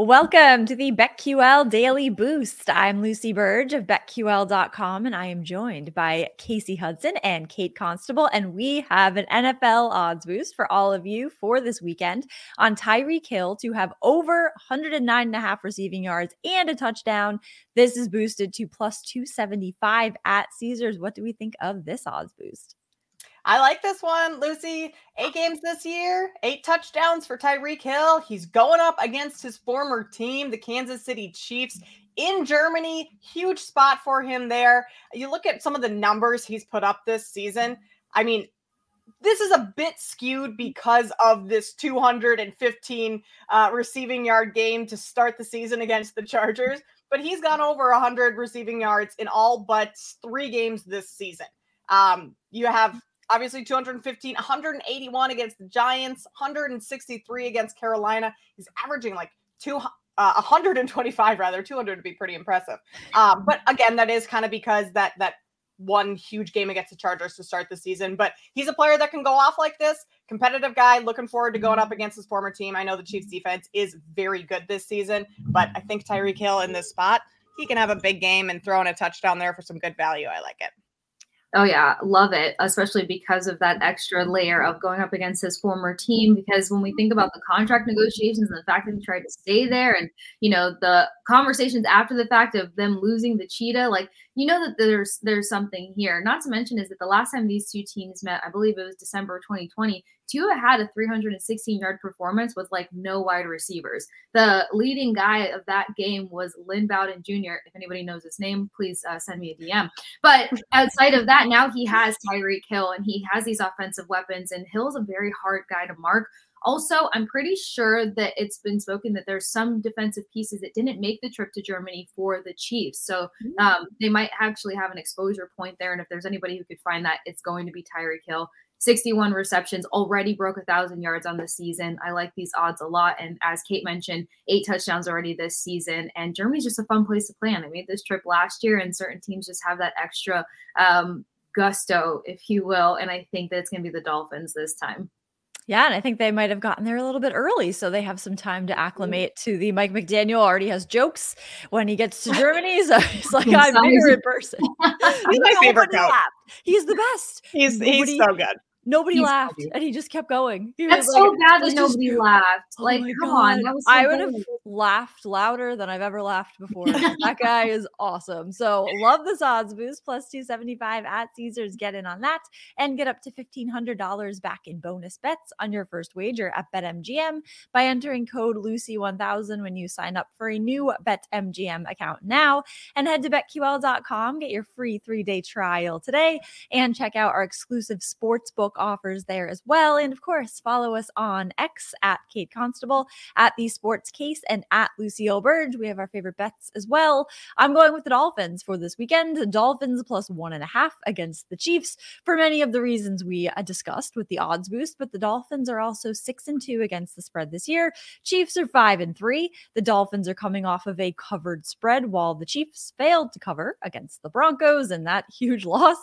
Welcome to the BetQL Daily Boost. I'm Lucy Burge of BetQL.com, and I am joined by Kasey Hudson and Kate Constable. And we have an NFL odds boost for all of you for this weekend on Tyreek Hill to have over 109 and a half receiving yards and a touchdown. This is boosted to plus 275 at Caesars. What do we think of this odds boost? I like this one, Lucy. Eight games this year, eight touchdowns for Tyreek Hill. He's going up against his former team, the Kansas City Chiefs in Germany. Huge spot for him there. You look at some of the numbers he's put up this season. I mean, this is a bit skewed because of this 215 uh, receiving yard game to start the season against the Chargers. But he's gone over 100 receiving yards in all but three games this season. Um, you have obviously 215, 181 against the Giants, 163 against Carolina. He's averaging like two, uh, 125 rather, 200 to be pretty impressive. Um, but again, that is kind of because that that one huge game against the Chargers to start the season. But he's a player that can go off like this. Competitive guy, looking forward to going up against his former team. I know the Chiefs defense is very good this season, but I think Tyreek Hill in this spot, he can have a big game and throw in a touchdown there for some good value. I like it. Oh yeah, love it, especially because of that extra layer of going up against his former team. Because when we think about the contract negotiations and the fact that he tried to stay there, and you know the conversations after the fact of them losing the cheetah, like you know that there's there's something here. Not to mention is that the last time these two teams met, I believe it was December 2020. Tua had a 316 yard performance with like no wide receivers. The leading guy of that game was Lynn Bowden Jr. If anybody knows his name, please uh, send me a DM. But outside of that, now he has Tyreek Hill and he has these offensive weapons, and Hill's a very hard guy to mark. Also, I'm pretty sure that it's been spoken that there's some defensive pieces that didn't make the trip to Germany for the Chiefs. So mm. um, they might actually have an exposure point there. And if there's anybody who could find that, it's going to be Tyreek Hill. 61 receptions, already broke a thousand yards on the season. I like these odds a lot. And as Kate mentioned, eight touchdowns already this season. And Germany's just a fun place to plan. I made this trip last year, and certain teams just have that extra um, gusto, if you will. And I think that it's going to be the Dolphins this time. Yeah, and I think they might have gotten there a little bit early, so they have some time to mm. acclimate to the Mike McDaniel already has jokes when he gets to Germany. So he's like, I'm bigger in person. he's my favorite coach. He's the best. He's he's so good. Nobody He's laughed, funny. and he just kept going. He That's so like, bad that nobody just, laughed. Oh like, come God. on, so I would have laughed louder than I've ever laughed before. that guy is awesome. So love this odds boost plus two seventy five at Caesars. Get in on that and get up to fifteen hundred dollars back in bonus bets on your first wager at BetMGM by entering code Lucy one thousand when you sign up for a new BetMGM account now. And head to betql.com, get your free three day trial today, and check out our exclusive sports book offers there as well. And of course, follow us on X at Kate Constable, at the Sports Case, and at Lucille Burge. We have our favorite bets as well. I'm going with the Dolphins for this weekend. The Dolphins plus one and a half against the Chiefs for many of the reasons we uh, discussed with the odds boost. But the Dolphins are also six and two against the spread this year. Chiefs are five and three. The Dolphins are coming off of a covered spread while the Chiefs failed to cover against the Broncos and that huge loss.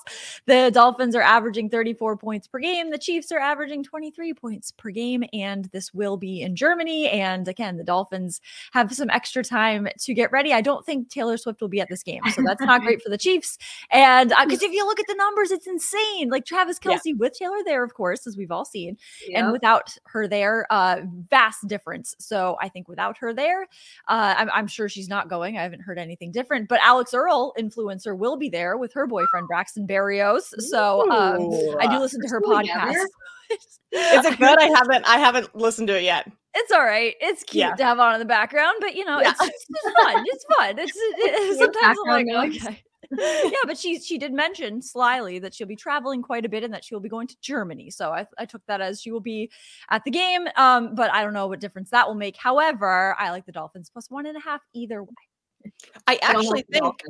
The Dolphins are averaging 34 points per game. The Chiefs are averaging 23 points per game, and this will be in Germany. And again, the Dolphins have some extra time to get ready. I don't think Taylor Swift will be at this game, so that's not great for the Chiefs. And because uh, if you look at the numbers, it's insane. Like Travis Kelce yeah. with Taylor there, of course, as we've all seen, and without her there, uh, vast difference. So I think without her there, uh, I'm, I'm sure she's not going. I haven't heard anything different, but Alix Earle, influencer, will be there with her boyfriend Braxton Berrios. So um, I do listen to her podcast. Is it good? I haven't I haven't listened to it yet. It's all right. It's cute yeah. to have on in the background, but you know, yeah. it's, it's, fun. It's fun. It's, it, sometimes I'm like, okay. yeah, but she she did mention slyly that she'll be traveling quite a bit and that she will be going to Germany. So I, I took that as she will be at the game. Um, but I don't know what difference that will make. However, I like the Dolphins plus one and a half either way. I actually think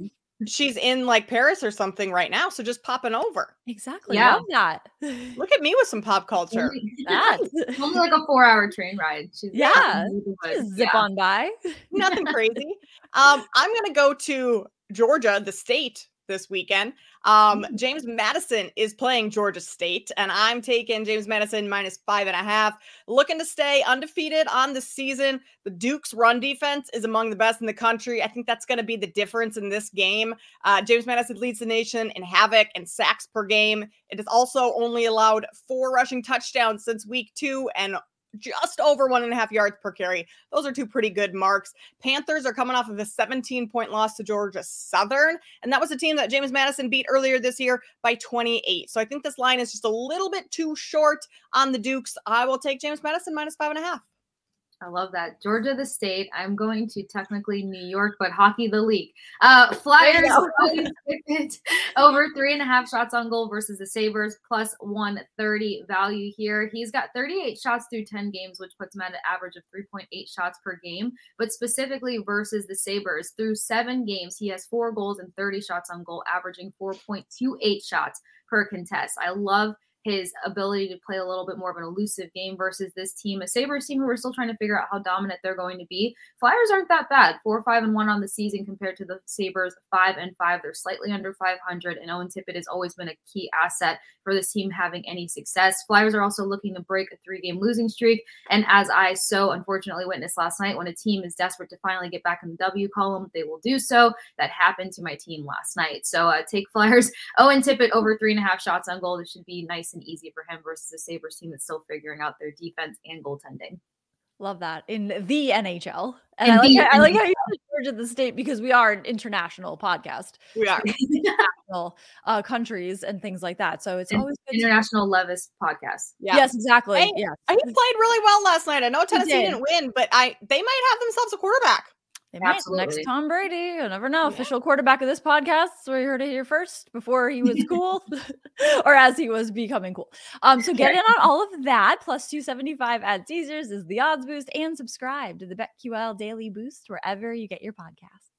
she's in like Paris or something right now. So just popping over. Exactly. Yeah. Love that. Look at me with some pop culture. That's only like a four hour train ride. She's yeah. zip yeah. on by. Nothing crazy. Um, I'm gonna go to Georgia, the state, this weekend. Um, James Madison is playing Georgia State, and I'm taking James Madison minus five and a half. Looking to stay undefeated on the season. The Duke's run defense is among the best in the country. I think that's going to be the difference in this game. Uh, James Madison leads the nation in havoc and sacks per game. It has also only allowed four rushing touchdowns since week two and just over one and a half yards per carry. Those are two pretty good marks. Panthers are coming off of a 17 point loss to Georgia Southern, and that was a team that James Madison beat earlier this year by 28. So I think this line is just a little bit too short on the Dukes. I will take James Madison minus five and a half. I love that. Georgia, the state. I'm going to technically New York, but hockey, the league. Uh, Flyers over three and a half shots on goal versus the Sabres, plus 130 value here. He's got 38 shots through 10 games, which puts him at an average of 3.8 shots per game. But specifically versus the Sabres, through seven games, he has four goals and 30 shots on goal, averaging 4.28 shots per contest. I love his ability to play a little bit more of an elusive game versus this team, a Sabres team who we're still trying to figure out how dominant they're going to be. Flyers aren't that bad, four, five, and one on the season compared to the Sabres, five and five. They're slightly under 500, and Owen Tippett has always been a key asset for this team having any success. Flyers are also looking to break a three game losing streak. And as I so unfortunately witnessed last night, when a team is desperate to finally get back in the W column, they will do so. That happened to my team last night. So uh, take Flyers. Owen Tippett over three and a half shots on goal. This should be nice and easy for him versus a Sabres team that's still figuring out their defense and goaltending. Love that in the NHL. And I like, how, I like how you said Georgia the state because we are an international podcast. We are international uh, countries and things like that. So it's always international Levis podcast. Yeah. Yes, exactly. Hey, yes. He played really well last night. I know Tennessee did. didn't win, but I they might have themselves a quarterback. They might Absolutely. next Tom Brady. You never know. Yeah. Official quarterback of this podcast. So you heard it here first before he was cool or as he was becoming cool. Um, so get in on all of that. Plus 275 at Caesars is the odds boost and subscribe to the BetQL Daily Boost wherever you get your podcasts.